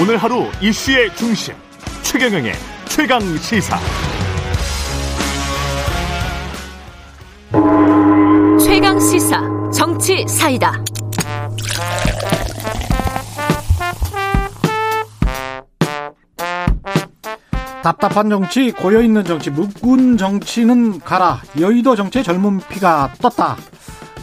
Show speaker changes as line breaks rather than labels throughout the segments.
오늘 하루 이슈의 중심 최경영의 최강 시사.
최강 시사 정치 사이다.
답답한 정치, 고여있는 정치, 묵은 정치는 가라. 여의도 정치의 젊은 피가 떴다.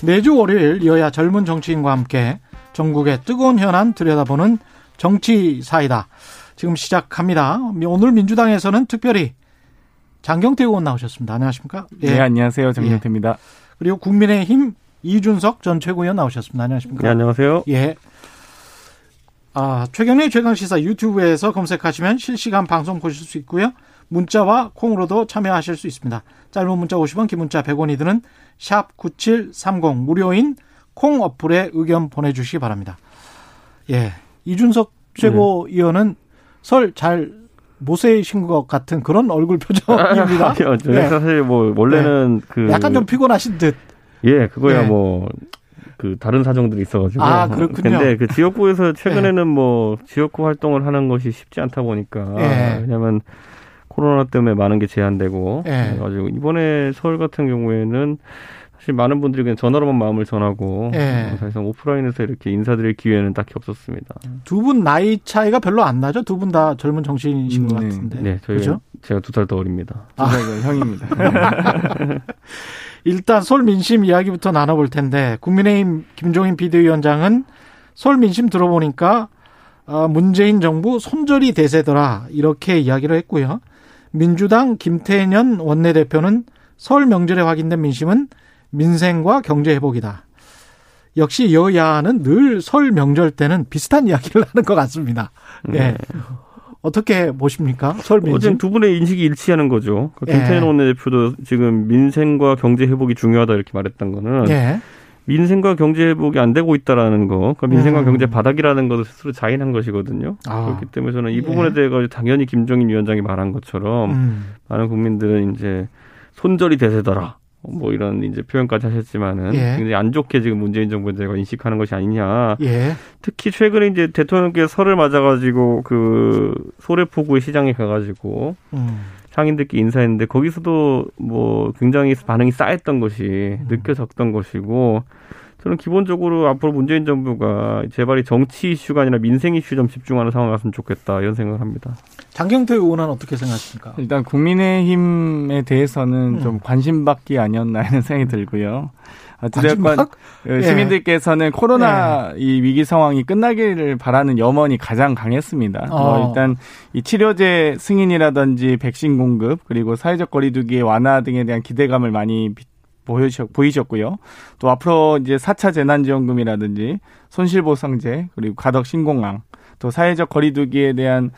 매주 월요일 여야 젊은 정치인과 함께 전국의 뜨거운 현안 들여다보는 정치 사이다. 지금 시작합니다. 오늘 민주당에서는 특별히 장경태 의원 나오셨습니다. 안녕하십니까?
예. 네, 안녕하세요. 장경태입니다. 예.
그리고 국민의힘 이준석 전 최고위원 나오셨습니다. 안녕하십니까?
네, 안녕하세요.
예. 아, 최경의 최강시사 유튜브에서 검색하시면 실시간 방송 보실 수 있고요. 문자와 콩으로도 참여하실 수 있습니다. 짧은 문자 50원, 긴 문자 100원이 드는 샵 9730 무료인 콩 어플에 의견 보내주시기 바랍니다. 예. 이준석 최고위원은 네. 설잘 모세이신 것 같은 그런 얼굴 표정입니다.
아니요, 네. 사실 뭐 원래는 네. 그
약간 좀 피곤하신 듯.
예, 그거야 네. 뭐그 다른 사정들이 있어가지고.
아 그렇군요.
근데 그 지역구에서 최근에는 네. 뭐 지역구 활동을 하는 것이 쉽지 않다 보니까 네. 왜냐하면 코로나 때문에 많은 게 제한되고 네. 그래가지고 이번에 서울 같은 경우에는 사실 많은 분들이 그냥 전화로만 마음을 전하고 네. 사실상 오프라인에서 이렇게 인사드릴 기회는 딱히 없었습니다.
두 분 나이 차이가 별로 안 나죠? 두 분 다 젊은 정신이신 음, 것
네.
같은데.
네, 저희 그렇죠? 제가 두 살 더 어립니다.
아. 형입니다. 일단 서울 민심 이야기부터 나눠볼 텐데 국민의힘 김종인 비대위원장은 서울 민심 들어보니까 어, 문재인 정부 손절이 대세더라 이렇게 이야기를 했고요. 민주당 김태년 원내대표는 설 명절에 확인된 민심은 민생과 경제 회복이다. 역시 여야는 늘 설 명절 때는 비슷한 이야기를 하는 것 같습니다. 예. 네. 어떻게 보십니까? 설 민심?
어제 두 분의 인식이 일치하는 거죠. 그러니까 예. 김태현 원내대표도 지금 민생과 경제 회복이 중요하다 이렇게 말했던 거는 예. 민생과 경제 회복이 안 되고 있다라는 거, 그러니까 민생과 음. 경제 바닥이라는 것을 스스로 자인한 것이거든요. 아. 그렇기 때문에 저는 이 예. 부분에 대해 서 당연히 김정인 위원장이 말한 것처럼 음. 많은 국민들은 이제 손절이 대세더라. 뭐 이런 이제 표현까지 하셨지만은 예. 굉장히 안 좋게 지금 문재인 정부에 대해 인식하는 것이 아니냐. 예. 특히 최근에 이제 대통령께서 설을 맞아가지고 그 소래포구의 시장에 가가지고 음. 상인들께 인사했는데 거기서도 뭐 굉장히 반응이 쌓였던 것이 음. 느껴졌던 것이고 저는 기본적으로 앞으로 문재인 정부가 제발이 정치 이슈가 아니라 민생 이슈 좀 집중하는 상황이 왔으면 좋겠다 이런 생각을 합니다.
장경태 의원은 어떻게 생각하십니까?
일단 국민의힘에 대해서는 음. 좀 관심받기 아니었나 하는 생각이 들고요. 어찌됐건 그 예. 시민들께서는 코로나 예. 이 위기 상황이 끝나기를 바라는 염원이 가장 강했습니다. 뭐 어. 뭐 일단 이 치료제 승인이라든지 백신 공급 그리고 사회적 거리두기 완화 등에 대한 기대감을 많이 보이셨, 보이셨고요. 또 앞으로 이제 4차 재난지원금이라든지 손실보상제 그리고 가덕 신공항 또 사회적 거리두기에 대한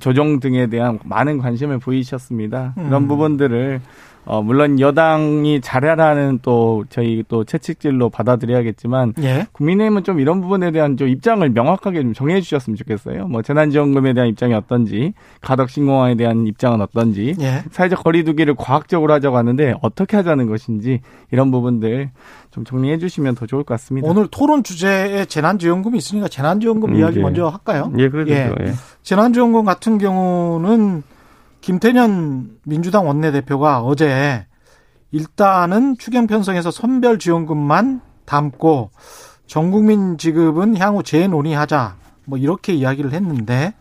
조정 등에 대한 많은 관심을 보이셨습니다. 음. 이런 부분들을 어, 물론 여당이 잘하라는 또 저희 또 채찍질로 받아들여야겠지만 예. 국민의힘은 좀 이런 부분에 대한 좀 입장을 명확하게 좀 정해 주셨으면 좋겠어요. 뭐 재난지원금에 대한 입장이 어떤지, 가덕신공항에 대한 입장은 어떤지, 예. 사회적 거리두기를 과학적으로 하자고 하는데 어떻게 하자는 것인지 이런 부분들 좀 정리해 주시면 더 좋을 것 같습니다.
오늘 토론 주제에 재난지원금이 있으니까 재난지원금 음, 이야기 예. 먼저 할까요?
예. 예.
재난지원금 같은 경우는 김태년 민주당 원내대표가 어제 일단은 추경 편성에서 선별 지원금만 담고 전 국민 지급은 향후 재논의하자 뭐 이렇게 이야기를 했는데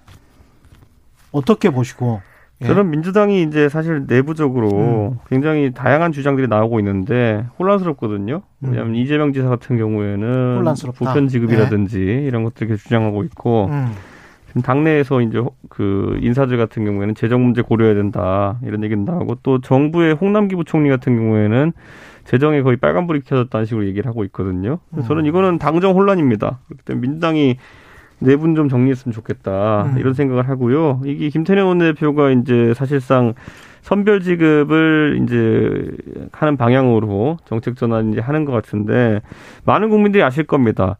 어떻게 보시고
예. 저는 민주당이 이제 사실 내부적으로 음. 굉장히 다양한 주장들이 나오고 있는데 혼란스럽거든요. 왜냐하면 음. 이재명 지사 같은 경우에는. 보편 지급이라든지 예. 이런 것들 을 주장하고 있고 음. 지금 당내에서 이제 그 인사들 같은 경우에는 재정 문제 고려해야 된다 이런 얘기는 나오고 또 정부의 홍남기 부 총리 같은 경우에는 재정에 거의 빨간불이 켜졌다는 식으로 얘기를 하고 있거든요. 그래서 저는 이거는 당정 혼란입니다. 그렇기 때문에 민주당이 내분 좀 정리했으면 좋겠다 음. 이런 생각을 하고요. 이게 김태년 원내대표가 이제 사실상 선별 지급을 이제 하는 방향으로 정책 전환 이제 하는 것 같은데 많은 국민들이 아실 겁니다.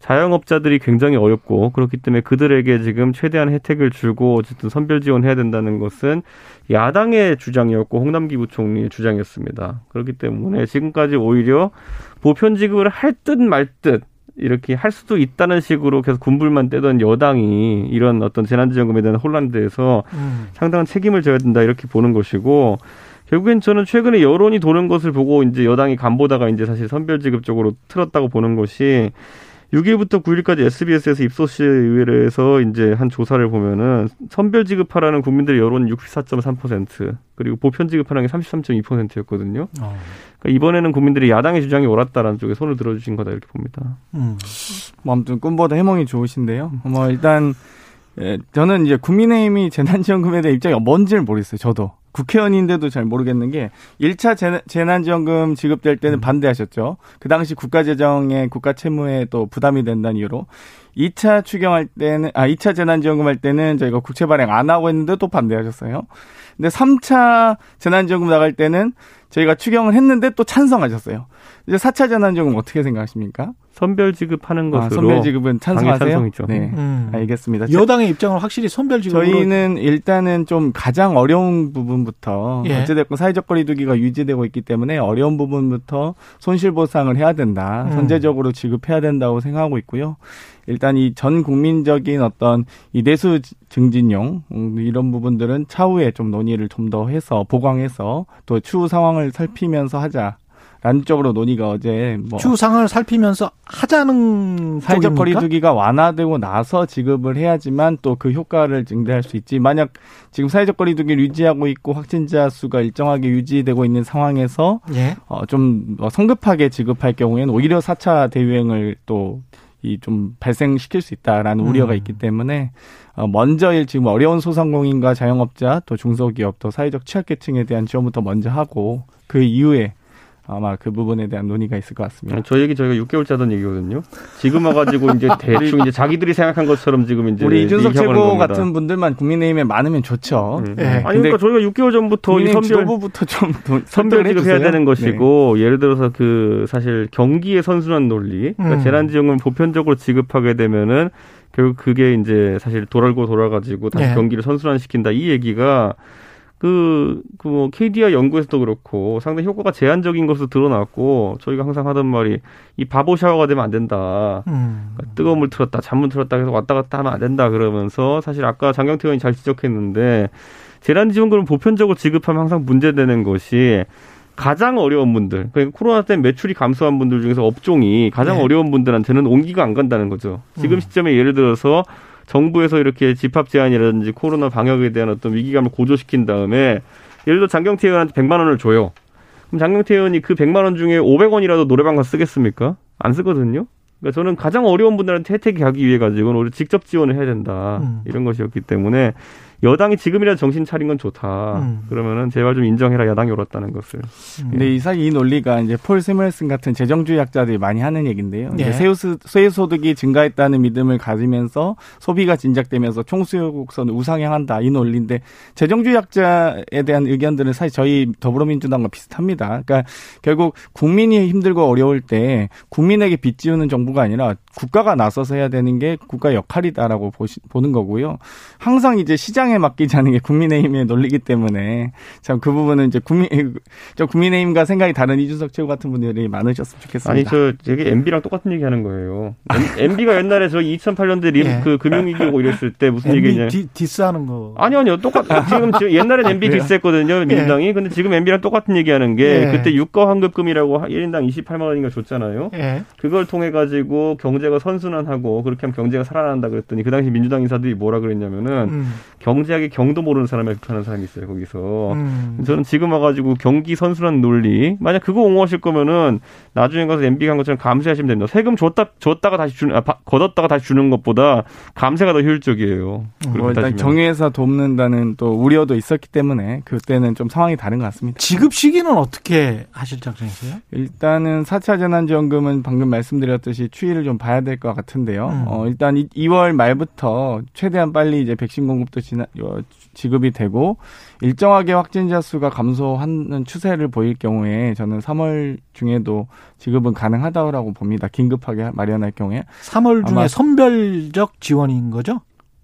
자영업자들이 굉장히 어렵고 그렇기 때문에 그들에게 지금 최대한 혜택을 주고 어쨌든 선별 지원해야 된다는 것은 야당의 주장이었고 홍남기 부총리의 주장이었습니다. 그렇기 때문에 지금까지 오히려 보편 지급을 할 듯말듯 이렇게 할 수도 있다는 식으로 계속 군불만 떼던 여당이 이런 어떤 재난지원금에 대한 혼란에 대해서 음. 상당한 책임을 져야 된다 이렇게 보는 것이고 결국엔 저는 최근에 여론이 도는 것을 보고 이제 여당이 간보다가 이제 사실 선별지급 쪽으로 틀었다고 보는 것이 6일부터 9일까지 SBS에서 입소시 의회에서 이제 한 조사를 보면은 선별 지급하라는 국민들의 여론 64.3% 그리고 보편 지급하라는 게 33.2%였거든요. 어. 그러니까 이번에는 국민들이 야당의 주장이 옳았다라는 쪽에 손을 들어주신 거다 이렇게 봅니다. 음.
뭐 아무튼 꿈보다 해몽이 좋으신데요. 뭐 일단 예, 저는 이제 국민의힘이 재난지원금에 대한 입장이 뭔지를 모르겠어요. 저도. 국회의원인데도 잘 모르겠는 게 1차 재난지원금 지급될 때는 음. 반대하셨죠. 그 당시 국가재정에 국가 채무에 또 부담이 된다는 이유로 2차 추경할 때는 아 2차 재난지원금 할 때는 저희가 국채 발행 안 하고 했는데 또 반대하셨어요. 근데 3차 재난지원금 나갈 때는 저희가 추경을 했는데 또 찬성하셨어요. 이제 4차 재난지원금 어떻게 생각하십니까?
선별 지급하는 아, 것으로 아,
선별 지급은 찬성하세요? 네, 음. 알겠습니다.
여당의 입장은 확실히 선별 지급
저희는 일단은 좀 가장 어려운 부분부터 예. 어찌됐건 사회적 거리두기가 유지되고 있기 때문에 어려운 부분부터 손실 보상을 해야 된다. 음. 선제적으로 지급해야 된다고 생각하고 있고요. 일단 이 전 국민적인 어떤 이 내수 증진용 음, 이런 부분들은 차후에 좀 논의 를 좀 더 해서 보강해서 또 추후 상황을 살피면서 하자. 란쪽으로 논의가 어제
뭐 추후 상황을 살피면서 하자는
사회적 거리두기가 완화되고 나서 지급을 해야지만 또 그 효과를 증대할 수 있지. 만약 지금 사회적 거리두기를 유지하고 있고 확진자 수가 일정하게 유지되고 있는 상황에서 예. 어, 좀뭐 성급하게 지급할 경우에는 오히려 4차 대유행을 또 이 좀 발생시킬 수 있다라는 음. 우려가 있기 때문에 어, 먼저 지금 어려운 소상공인과 자영업자 또 중소기업 또 사회적 취약계층에 대한 지원부터 먼저 하고 그 이후에 아마 그 부분에 대한 논의가 있을 것 같습니다.
저 얘기 저희가 6개월 짜던 얘기거든요. 지금 와가지고 이제 대충 이제 자기들이 생각한 것처럼 지금 이제
우리 이준석 최고 같은 분들만 국민의힘에 많으면 좋죠.
음. 네. 아니 그러니까 저희가 6개월 전부터 이
선별부터 좀
선별 지급해야 되는 것이고 네. 예를 들어서 그 사실 경기의 선순환 논리, 그러니까 음. 재난지원금 보편적으로 지급하게 되면은 결국 그게 이제 사실 돌아고 돌아가지고 다시 네. 경기를 선순환 시킨다 이 얘기가 그, 그, 뭐, KDI 연구에서도 그렇고, 상당히 효과가 제한적인 것으로 드러났고, 저희가 항상 하던 말이, 이 바보 샤워가 되면 안 된다. 음. 그러니까 뜨거운 물 틀었다, 찬물 틀었다 해서 왔다 갔다 하면 안 된다. 그러면서, 사실 아까 장경태 의원이 잘 지적했는데, 재난지원금을 보편적으로 지급하면 항상 문제되는 것이, 가장 어려운 분들, 그러니까 코로나 때문에 매출이 감소한 분들 중에서 업종이 가장 네. 어려운 분들한테는 온기가 안 간다는 거죠. 지금 음. 시점에 예를 들어서 정부에서 이렇게 집합 제한이라든지 코로나 방역에 대한 어떤 위기감을 고조시킨 다음에 예를 들어 장경태 의원한테 100만 원을 줘요. 그럼 장경태 의원이 그 100만 원 중에 500원이라도 노래방 가서 쓰겠습니까? 안 쓰거든요. 그러니까 저는 가장 어려운 분들한테 혜택이 가기 위해 가지고는 우리 직접 지원을 해야 된다. 음. 이런 것이었기 때문에 여당이 지금이라도 정신 차린 건 좋다. 음. 그러면은 제발 좀 인정해라 야당이 옳았다는 것을.
음. 근데 이 사실 이 논리가 이제 폴 세멜슨 같은 재정주의학자들이 많이 하는 얘기인데요. 예. 세후 소득이 증가했다는 믿음을 가지면서 소비가 진작되면서 총수요 곡선을 우상향한다 이 논리인데 재정주의학자에 대한 의견들은 사실 저희 더불어민주당과 비슷합니다. 그러니까 결국 국민이 힘들고 어려울 때 국민에게 빚 지우는 정부가 아니라 국가가 나서서 해야 되는 게 국가 역할이다라고 보시, 보는 거고요. 항상 이제 시장 에 맡기자는 게 국민의힘의 논리기 때문에 참 그 부분은 이제 국민 저 국민의힘과 생각이 다른 이준석 최고 같은 분들이 많으셨으면 좋겠습니다.
아니 저 되게 MB랑 똑같은 얘기 하는 거예요. MB가 옛날에 저 2008년대 리, 예. 그 금융위기 오고 이랬을 때 무슨 얘기냐?
디, 디스하는 거.
아니 아니요 똑같. 지금 지금 옛날엔 MB 아, 디스했거든요 민주당이. 예. 근데 지금 MB랑 똑같은 얘기하는 게 예. 그때 유가 환급금이라고 1인당 28만 원인가 줬잖아요. 예. 그걸 통해 가지고 경제가 선순환하고 그렇게 하면 경제가 살아난다 그랬더니 그 당시 민주당 인사들이 뭐라 그랬냐면은 음. 경 제학의 경도 모르는 사람을 비판하는 사람이 있어요 거기서. 음. 저는 지금 와가지고 경기 선순환 논리 만약 그거 옹호하실 거면은 나중에 가서 MB 간 것처럼 감세하시면 됩니다. 세금 줬다 줬다가 다시 주는 아, 걷었다가 다시 주는 것보다 감세가 더 효율적이에요.
뭐 일단 정유회사 돕는다는 또 우려도 있었기 때문에 그때는 좀 상황이 다른 것 같습니다.
지급 시기는 어떻게 하실 작정이세요?
일단은 4차 재난지원금은 방금 말씀드렸듯이 추이를 좀 봐야 될 것 같은데요. 음. 어, 일단 2월 말부터 최대한 빨리 이제 백신 공급도 지나, 어, 지급이 되고 일정하게 확진자 수가 감소하는 추세를 보일 경우에 저는 3월 중에도 지급은 가능하다고 봅니다. 긴급하게 마련할 경우에
3월 중에 선별적 지원인 거죠?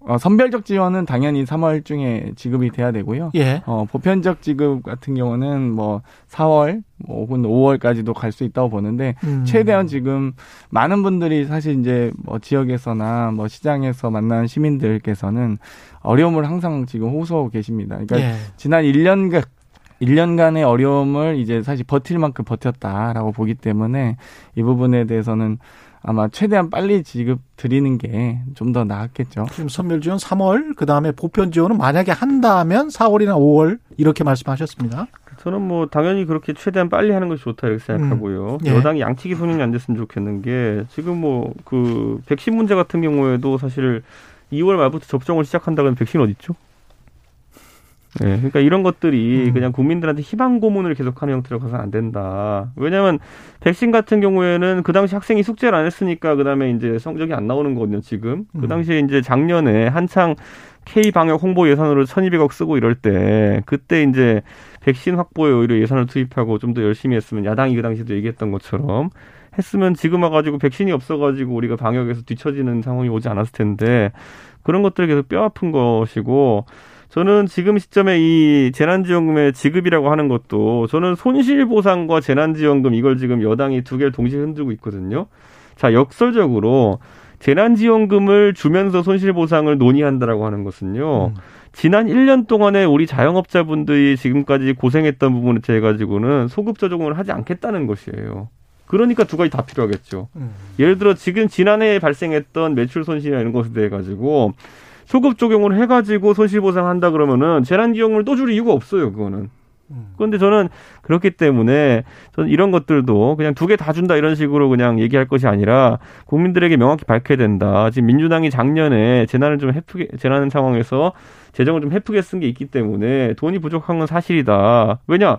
어, 선별적 지원은 당연히 3월 중에 지급이 돼야 되고요.
예.
어, 보편적 지급 같은 경우는 뭐 4월 뭐 혹은 5월까지도 갈 수 있다고 보는데 음. 최대한 지금 많은 분들이 사실 이제 뭐 지역에서나 뭐 시장에서 만난 시민들께서는 어려움을 항상 지금 호소하고 계십니다. 그러니까 예. 지난 1년간 1년간의 어려움을 이제 사실 버틸 만큼 버텼다라고 보기 때문에 이 부분에 대해서는 아마 최대한 빨리 지급 드리는 게 좀 더 나았겠죠.
지금 선별 지원 3월, 그 다음에 보편 지원은 만약에 한다면 4월이나 5월 이렇게 말씀하셨습니다.
저는 뭐 당연히 그렇게 최대한 빨리 하는 것이 좋다 이렇게 생각하고요. 음. 예. 여당이 양치기 소년이 안 됐으면 좋겠는 게 지금 뭐 그 백신 문제 같은 경우에도 사실 2월 말부터 접종을 시작한다면 백신 어디 있죠? 네, 그러니까 이런 것들이 음. 그냥 국민들한테 희망 고문을 계속하는 형태로 가서는 안 된다. 왜냐하면 백신 같은 경우에는 그 당시 학생이 숙제를 안 했으니까 그 다음에 이제 성적이 안 나오는 거거든요. 지금 그 음. 당시에 이제 작년에 한창 K 방역 홍보 예산으로 1,200억 쓰고 이럴 때 그때 이제 백신 확보에 오히려 예산을 투입하고 좀 더 열심히 했으면 야당이 그 당시에도 얘기했던 것처럼 했으면 지금 와가지고 백신이 없어가지고 우리가 방역에서 뒤처지는 상황이 오지 않았을 텐데 그런 것들이 계속 뼈 아픈 것이고 저는 지금 시점에 이 재난지원금의 지급이라고 하는 것도 저는 손실보상과 재난지원금 이걸 지금 여당이 두 개를 동시에 흔들고 있거든요. 자, 역설적으로 재난지원금을 주면서 손실보상을 논의한다라고 하는 것은요. 음. 지난 1년 동안에 우리 자영업자분들이 지금까지 고생했던 부분에 대해 가지고는 소급 조정을 하지 않겠다는 것이에요. 그러니까 두 가지 다 필요하겠죠. 음. 예를 들어 지금 지난해에 발생했던 매출 손실이나 이런 것에 대해 가지고 소급 적용을 해가지고 손실보상한다 그러면은 재난지원금을 또 줄 이유가 없어요. 그거는. 음. 그런데 저는 그렇기 때문에 저는 이런 것들도 그냥 두 개 다 준다 이런 식으로 그냥 얘기할 것이 아니라 국민들에게 명확히 밝혀야 된다. 지금 민주당이 작년에 재난을 좀 해프게 재난 상황에서 재정을 좀 해프게 쓴 게 있기 때문에 돈이 부족한 건 사실이다. 왜냐?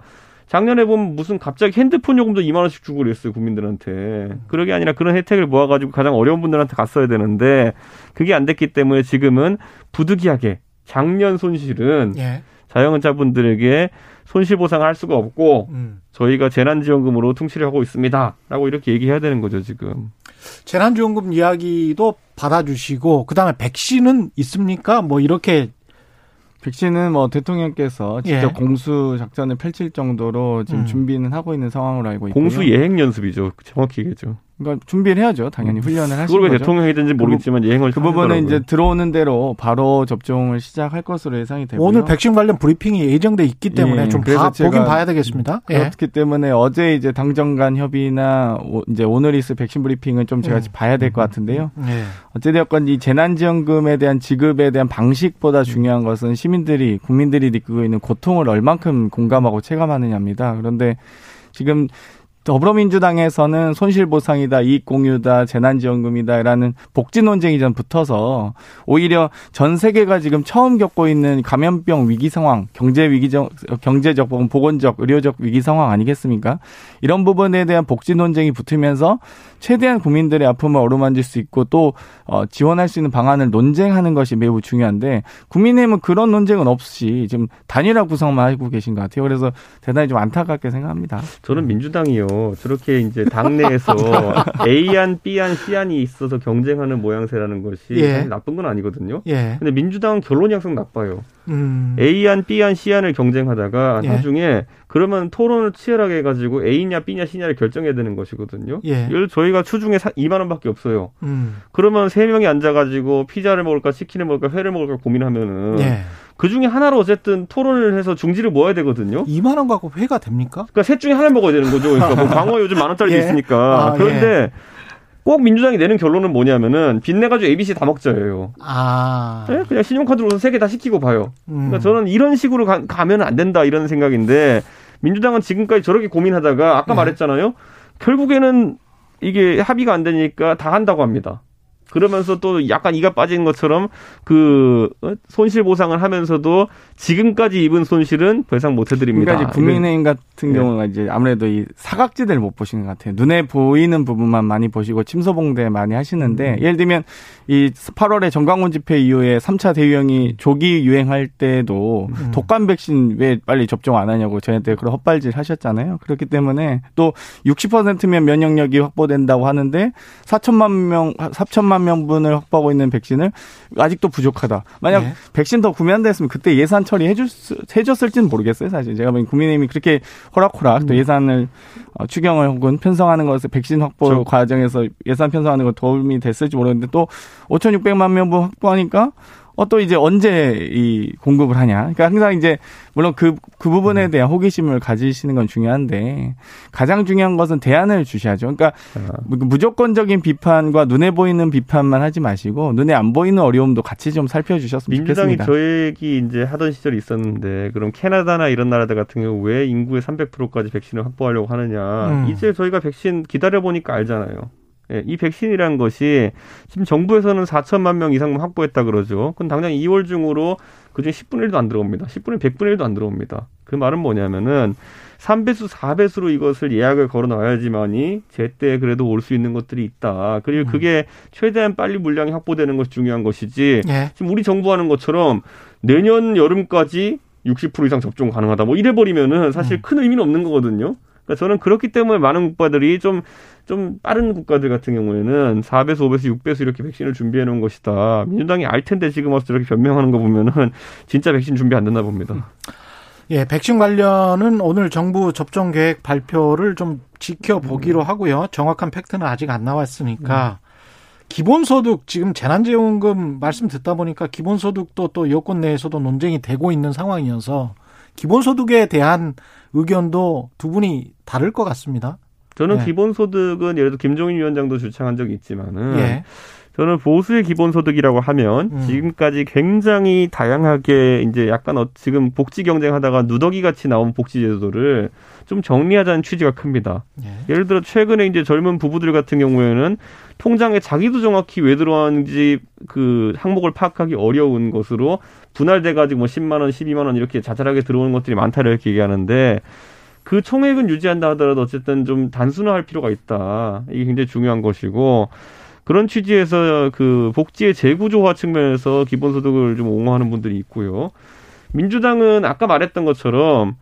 작년에 보면 무슨 갑자기 핸드폰 요금도 2만 원씩 주고 그랬어요 국민들한테. 그러게 아니라 그런 혜택을 모아가지고 가장 어려운 분들한테 갔어야 되는데 그게 안 됐기 때문에 지금은 부득이하게 작년 손실은 예. 자영업자분들에게 손실 보상을 할 수가 없고 음. 저희가 재난지원금으로 퉁치를 하고 있습니다라고 이렇게 얘기해야 되는 거죠 지금.
재난지원금 이야기도 받아주시고 그다음에 백신은 있습니까? 뭐 이렇게
백신은 뭐 대통령께서 직접 예. 공수 작전을 펼칠 정도로 지금 음. 준비는 하고 있는 상황으로 알고 있고요.
공수 예행 연습이죠. 정확히 얘기죠.
그러니까 준비를 해야죠. 당연히 음. 훈련을 하시고.
그걸 왜 대통령이 든지 모르겠지만 그, 예행을
그 부분은 이제 들어오는 대로 바로 접종을 시작할 것으로 예상이 되고요.
오늘 백신 관련 브리핑이 예정돼 있기 때문에 예, 좀 봐, 보긴 봐야 되겠습니다.
예. 그렇기 때문에 어제 이제 당정 간 협의나 오, 이제 오늘 있을 백신 브리핑은 좀 제가 음. 봐야 될 것 같은데요. 예. 어찌되었건 이 재난지원금에 대한 지급에 대한 방식보다 중요한 것은 시민들이 국민들이 느끼고 있는 고통을 얼만큼 공감하고 체감하느냐입니다. 그런데 지금 더불어민주당에서는 손실보상이다, 이익공유다, 재난지원금이다라는 복지 논쟁이 좀 붙어서 오히려 전 세계가 지금 처음 겪고 있는 감염병 위기 상황, 경제 위기적, 경제적, 보건적, 의료적 위기 상황 아니겠습니까? 이런 부분에 대한 복지 논쟁이 붙으면서 최대한 국민들의 아픔을 어루만질 수 있고 또 어, 지원할 수 있는 방안을 논쟁하는 것이 매우 중요한데 국민의힘은 그런 논쟁은 없이 지금 단일화 구성만 하고 계신 것 같아요. 그래서 대단히 좀 안타깝게 생각합니다.
저는 민주당이요 저렇게 이제 당내에서 A안, B안, C안이 있어서 경쟁하는 모양새라는 것이 예. 나쁜 건 아니거든요. 예. 근데 민주당은 결론이 항상 나빠요. 음. A안, B안, C안을 경쟁하다가 예. 나중에 그러면 토론을 치열하게 해가지고 A냐 B냐 C냐를 결정해야 되는 것이거든요. 예. 이걸 저희가 추중에 2만 원밖에 없어요. 음. 그러면 세 명이 앉아가지고 피자를 먹을까 치킨을 먹을까 회를 먹을까 고민하면은 예. 그 중에 하나로 어쨌든 토론을 해서 중지를 모아야 되거든요.
2만 원 갖고 회가 됩니까?
그러니까 셋 중에 하나 먹어야 되는 거죠. 그러니까 뭐 광어 요즘 만 원짜리 예. 있으니까. 아, 그런데 예. 꼭 민주당이 내는 결론은 뭐냐면은 빚내가지고 ABC 다 먹자예요. 아. 네? 그냥 신용카드로 세개 다 시키고 봐요. 음. 그러니까 저는 이런 식으로 가, 면 안 된다 이런 생각인데 민주당은 지금까지 저렇게 고민하다가 아까 네. 말했잖아요. 결국에는 이게 합의가 안 되니까 다 한다고 합니다. 그러면서 또 약간 이가 빠진 것처럼 그 어, 손실 보상을 하면서도 지금까지 입은 손실은 더 이상 못 해드립니다.
그러니까 국민의힘 같은 네. 경우가 이제 아무래도 이 사각지대를 못 보시는 것 같아요. 눈에 보이는 부분만 많이 보시고 침소봉대 많이 하시는데 음. 예를 들면 이 8월에 정광훈 집회 이후에 3차 대유행이 조기 유행할 때도 음. 독감 백신 왜 빨리 접종 안 하냐고 저한테 그런 헛발질 하셨잖아요. 그렇기 때문에 또 60%면 면역력이 확보된다고 하는데 4천만 명 4천만 600만 명분을 확보하고 있는 백신을 아직도 부족하다. 만약 네. 백신 더 구매한다 했으면 그때 예산 처리해 줄 해줬을지는 모르겠어요, 사실. 제가 보기엔 국민의힘이 그렇게 호락호락 또 음. 예산을 어, 추경을 혹은 편성하는 것을 백신 확보 저... 과정에서 예산 편성하는 거 도움이 됐을지 모르겠는데 또 5,600만 명분 확보하니까 어, 또 이제 언제 이 공급을 하냐. 그러니까 항상 이제 물론 그, 그 부분에 음. 대한 호기심을 가지시는 건 중요한데 가장 중요한 것은 대안을 주셔야죠. 그러니까 아. 무조건적인 비판과 눈에 보이는 비판만 하지 마시고 눈에 안 보이는 어려움도 같이 좀 살펴주셨으면
민주당이
좋겠습니다.
민주당이 저 얘기 이제 하던 시절이 있었는데 그럼 캐나다나 이런 나라들 같은 경우 왜 인구의 300%까지 백신을 확보하려고 하느냐. 음. 이제 저희가 백신 기다려보니까 알잖아요. 예, 이 백신이란 것이 지금 정부에서는 4천만 명 이상만 확보했다 그러죠. 그건 당장 2월 중으로 그중에 10분의 1도 안 들어옵니다. 10분의 100분의 1도 안 들어옵니다. 그 말은 뭐냐면은 3배수, 4배수로 이것을 예약을 걸어 놔야지만이 제때 그래도 올 수 있는 것들이 있다. 그리고 음. 그게 최대한 빨리 물량이 확보되는 것이 중요한 것이지. 예. 지금 우리 정부 하는 것처럼 내년 여름까지 60% 이상 접종 가능하다. 뭐 이래 버리면은 사실 음. 큰 의미는 없는 거거든요. 그러니까 저는 그렇기 때문에 많은 국가들이 좀, 좀 빠른 국가들 같은 경우에는 4배수, 5배수, 6배수 이렇게 백신을 준비해 놓은 것이다. 민주당이 알 텐데 지금 와서 이렇게 변명하는 거 보면은 진짜 백신 준비 안 됐나 봅니다.
예, 백신 관련은 오늘 정부 접종 계획 발표를 좀 지켜보기로 하고요. 정확한 팩트는 아직 안 나왔으니까. 음. 기본소득 지금 재난지원금 말씀 듣다 보니까 기본소득도 또 여권 내에서도 논쟁이 되고 있는 상황이어서 기본소득에 대한 의견도 두 분이 다를 것 같습니다.
저는 네. 기본소득은 예를 들어 김종인 위원장도 주창한 적이 있지만은 예. 저는 보수의 기본소득이라고 하면 음. 지금까지 굉장히 다양하게 이제 약간 어, 지금 복지 경쟁하다가 누더기 같이 나온 복지 제도를 좀 정리하자는 취지가 큽니다. 예. 예를 들어 최근에 이제 젊은 부부들 같은 경우에는 통장에 자기도 정확히 왜 들어왔는지 그 항목을 파악하기 어려운 것으로 분할돼 가지고 뭐 10만 원, 12만 원 이렇게 자잘하게 들어오는 것들이 많다 이렇게 얘기하는데 그 총액은 유지한다 하더라도 어쨌든 좀 단순화할 필요가 있다. 이게 굉장히 중요한 것이고 그런 취지에서 그 복지의 재구조화 측면에서 기본소득을 좀 옹호하는 분들이 있고요. 민주당은 아까 말했던 것처럼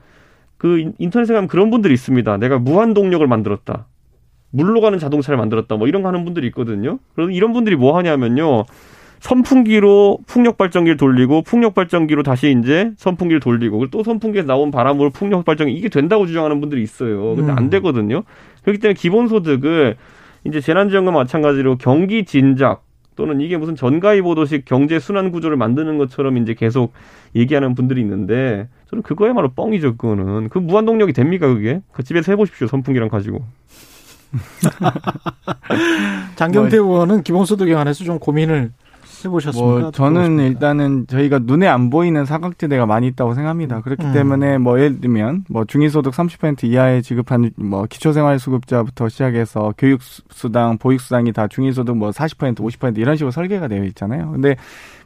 그 인터넷에 가면 그런 분들이 있습니다. 내가 무한 동력을 만들었다. 물로 가는 자동차를 만들었다. 뭐 이런 거 하는 분들이 있거든요. 그래서 이런 분들이 뭐 하냐면요. 선풍기로 풍력 발전기를 돌리고 풍력 발전기로 다시 이제 선풍기를 돌리고 또 선풍기에서 나온 바람으로 풍력 발전기 이게 된다고 주장하는 분들이 있어요. 근데 안 음. 되거든요. 그렇기 때문에 기본소득을 이제 재난지원과 마찬가지로 경기 진작 또는 이게 무슨 전가위보도식 경제 순환 구조를 만드는 것처럼 이제 계속 얘기하는 분들이 있는데 저는 그거야말로 뻥이죠. 그거는 그 무한 동력이 됩니까 그게? 그 집에서 해보십시오 선풍기랑 가지고.
장경태 뭐, 의원은 기본소득에 관해서 좀 고민을 해보셨습니까?
뭐 저는 일단은 저희가 눈에 안 보이는 사각지대가 많이 있다고 생각합니다. 그렇기 음. 때문에 뭐 예를 들면 뭐 중위소득 30% 이하에 지급한 뭐 기초생활수급자부터 시작해서 교육수당, 보육수당이 다 중위소득 뭐 40% 50% 이런 식으로 설계가 되어 있잖아요. 근데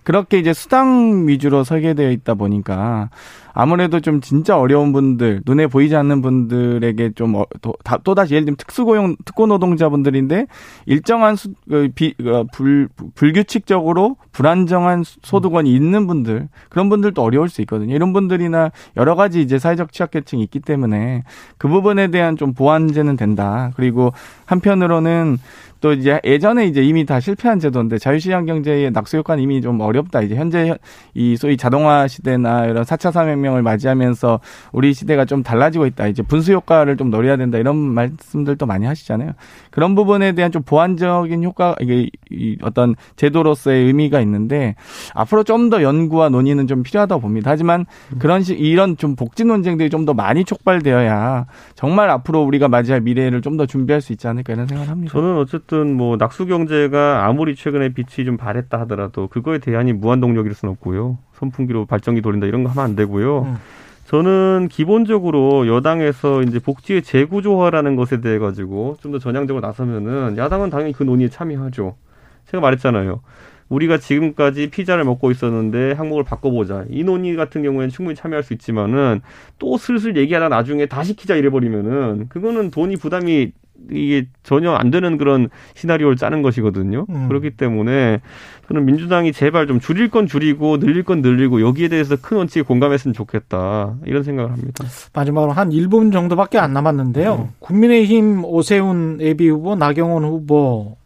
그렇게 이제 수당 위주로 설계되어 있다 보니까 아무래도 좀 진짜 어려운 분들, 눈에 보이지 않는 분들에게 좀 어, 또, 다시 예를 들면 특수고용 특고 노동자분들인데 일정한 수, 그, 비, 그, 불, 불규칙적으로 불안정한 소득원이 있는 분들 그런 분들도 어려울 수 있거든요. 이런 분들이나 여러 가지 이제 사회적 취약계층이 있기 때문에 그 부분에 대한 좀 보완제는 된다. 그리고 한편으로는 또 이제 예전에 이제 이미 다 실패한 제도인데 자유시장 경제의 낙수 효과는 이미 좀 어렵다. 이제 현재 이 소위 자동화 시대나 이런 4차 산업혁명을 맞이하면서 우리 시대가 좀 달라지고 있다. 이제 분수 효과를 좀 노려야 된다. 이런 말씀들도 많이 하시잖아요. 그런 부분에 대한 좀 보완적인 효과 이게 이 어떤 제도로서의 의미가 있는데 앞으로 좀 더 연구와 논의는 좀 필요하다고 봅니다. 하지만 그런 식 이런 좀 복지 논쟁들이 좀 더 많이 촉발되어야 정말 앞으로 우리가 맞이할 미래를 좀 더 준비할 수 있지 않을까 이런 생각을 합니다.
저는 어쨌든 어쨌든 뭐 낙수 경제가 아무리 최근에 빛이 좀 발했다 하더라도 그거에 대안이 무한 동력일 수는 없고요. 선풍기로 발전기 돌린다 이런 거 하면 안 되고요. 음. 저는 기본적으로 여당에서 이제 복지의 재구조화라는 것에 대해 가지고 좀 더 전향적으로 나서면은 야당은 당연히 그 논의에 참여하죠. 제가 말했잖아요. 우리가 지금까지 피자를 먹고 있었는데 항목을 바꿔보자. 이 논의 같은 경우에는 충분히 참여할 수 있지만은 또 슬슬 얘기하다 나중에 다시 키자 이래버리면은 그거는 돈이 부담이 이게 전혀 안 되는 그런 시나리오를 짜는 것이거든요. 음. 그렇기 때문에 저는 민주당이 제발 좀 줄일 건 줄이고 늘릴 건 늘리고 여기에 대해서 큰 원칙에 공감했으면 좋겠다. 이런 생각을 합니다.
마지막으로 한 1분 정도밖에 안 남았는데요. 음. 국민의힘 오세훈 예비 후보, 나경원 후보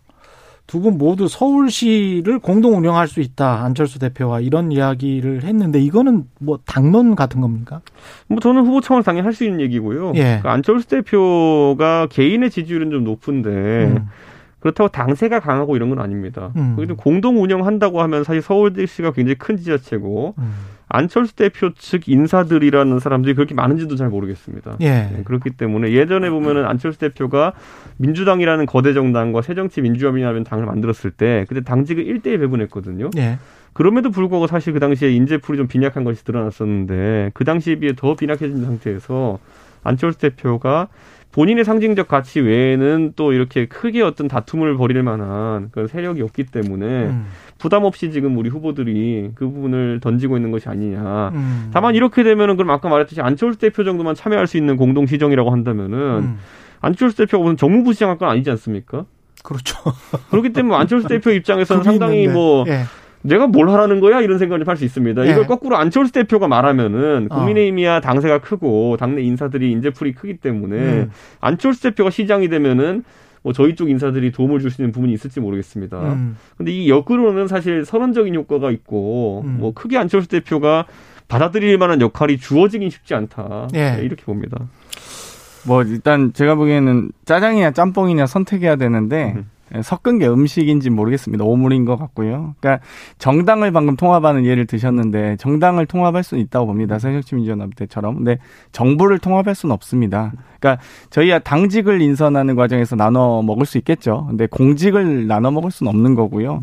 두 분 모두 서울시를 공동 운영할 수 있다. 안철수 대표와 이런 이야기를 했는데 이거는 뭐 당론 같은 겁니까?
뭐 저는 후보 차원에서 당연히 할 수 있는 얘기고요. 예. 그러니까 안철수 대표가 개인의 지지율은 좀 높은데 음. 그렇다고 당세가 강하고 이런 건 아닙니다. 음. 공동 운영한다고 하면 사실 서울시가 굉장히 큰 지자체고 음. 안철수 대표 측 인사들이라는 사람들이 그렇게 많은지도 잘 모르겠습니다. 예. 네, 그렇기 때문에 예전에 보면은 안철수 대표가 민주당이라는 거대 정당과 새정치 민주연합이라는 당을 만들었을 때 그때 당직을 1대1 배분했거든요. 예. 그럼에도 불구하고 사실 그 당시에 인재풀이 좀 빈약한 것이 드러났었는데 그 당시에 비해 더 빈약해진 상태에서 안철수 대표가 본인의 상징적 가치 외에는 또 이렇게 크게 어떤 다툼을 벌일 만한 그런 세력이 없기 때문에 음. 부담 없이 지금 우리 후보들이 그 부분을 던지고 있는 것이 아니냐. 음. 다만 이렇게 되면은 그럼 아까 말했듯이 안철수 대표 정도만 참여할 수 있는 공동 시정이라고 한다면은 음. 안철수 대표가 무슨 정무부 시장 할 건 아니지 않습니까?
그렇죠.
그렇기 때문에 안철수 대표 입장에서는 상당히 뭐 예. 내가 뭘 하라는 거야 이런 생각을 할 수 있습니다. 네. 이걸 거꾸로 안철수 대표가 말하면은 어. 국민의힘이야 당세가 크고 당내 인사들이 인재풀이 크기 때문에 음. 안철수 대표가 시장이 되면은 뭐 저희 쪽 인사들이 도움을 줄 수 있는 부분이 있을지 모르겠습니다. 음. 근데 이 역으로는 사실 선언적인 효과가 있고 음. 뭐 크게 안철수 대표가 받아들일 만한 역할이 주어지긴 쉽지 않다. 예. 네, 이렇게 봅니다.
뭐 일단 제가 보기에는 짜장이냐 짬뽕이냐 선택해야 되는데 음. 예, 섞은 게 음식인지 모르겠습니다. 오물인 것 같고요. 그러니까 정당을 방금 통합하는 예를 드셨는데 정당을 통합할 수는 있다고 봅니다. 새정치민주연합 때처럼. 근데 정부를 통합할 수는 없습니다. 그러니까 저희야 당직을 인선하는 과정에서 나눠 먹을 수 있겠죠. 근데 공직을 나눠 먹을 수는 없는 거고요.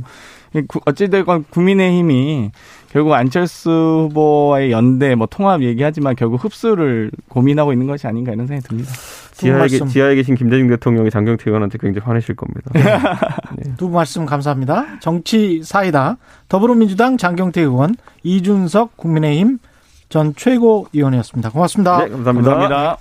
어찌됐건 국민의힘이 결국 안철수 후보와의 연대, 뭐 통합 얘기하지만 결국 흡수를 고민하고 있는 것이 아닌가 이런 생각이 듭니다.
지하에, 게, 지하에 계신 김대중 대통령이 장경태 의원한테 굉장히 화내실 겁니다.
네. 두 말씀 감사합니다. 정치 사이다 더불어민주당 장경태 의원, 이준석 국민의힘 전 최고위원이었습니다. 고맙습니다.
네, 감사합니다. 감사합니다.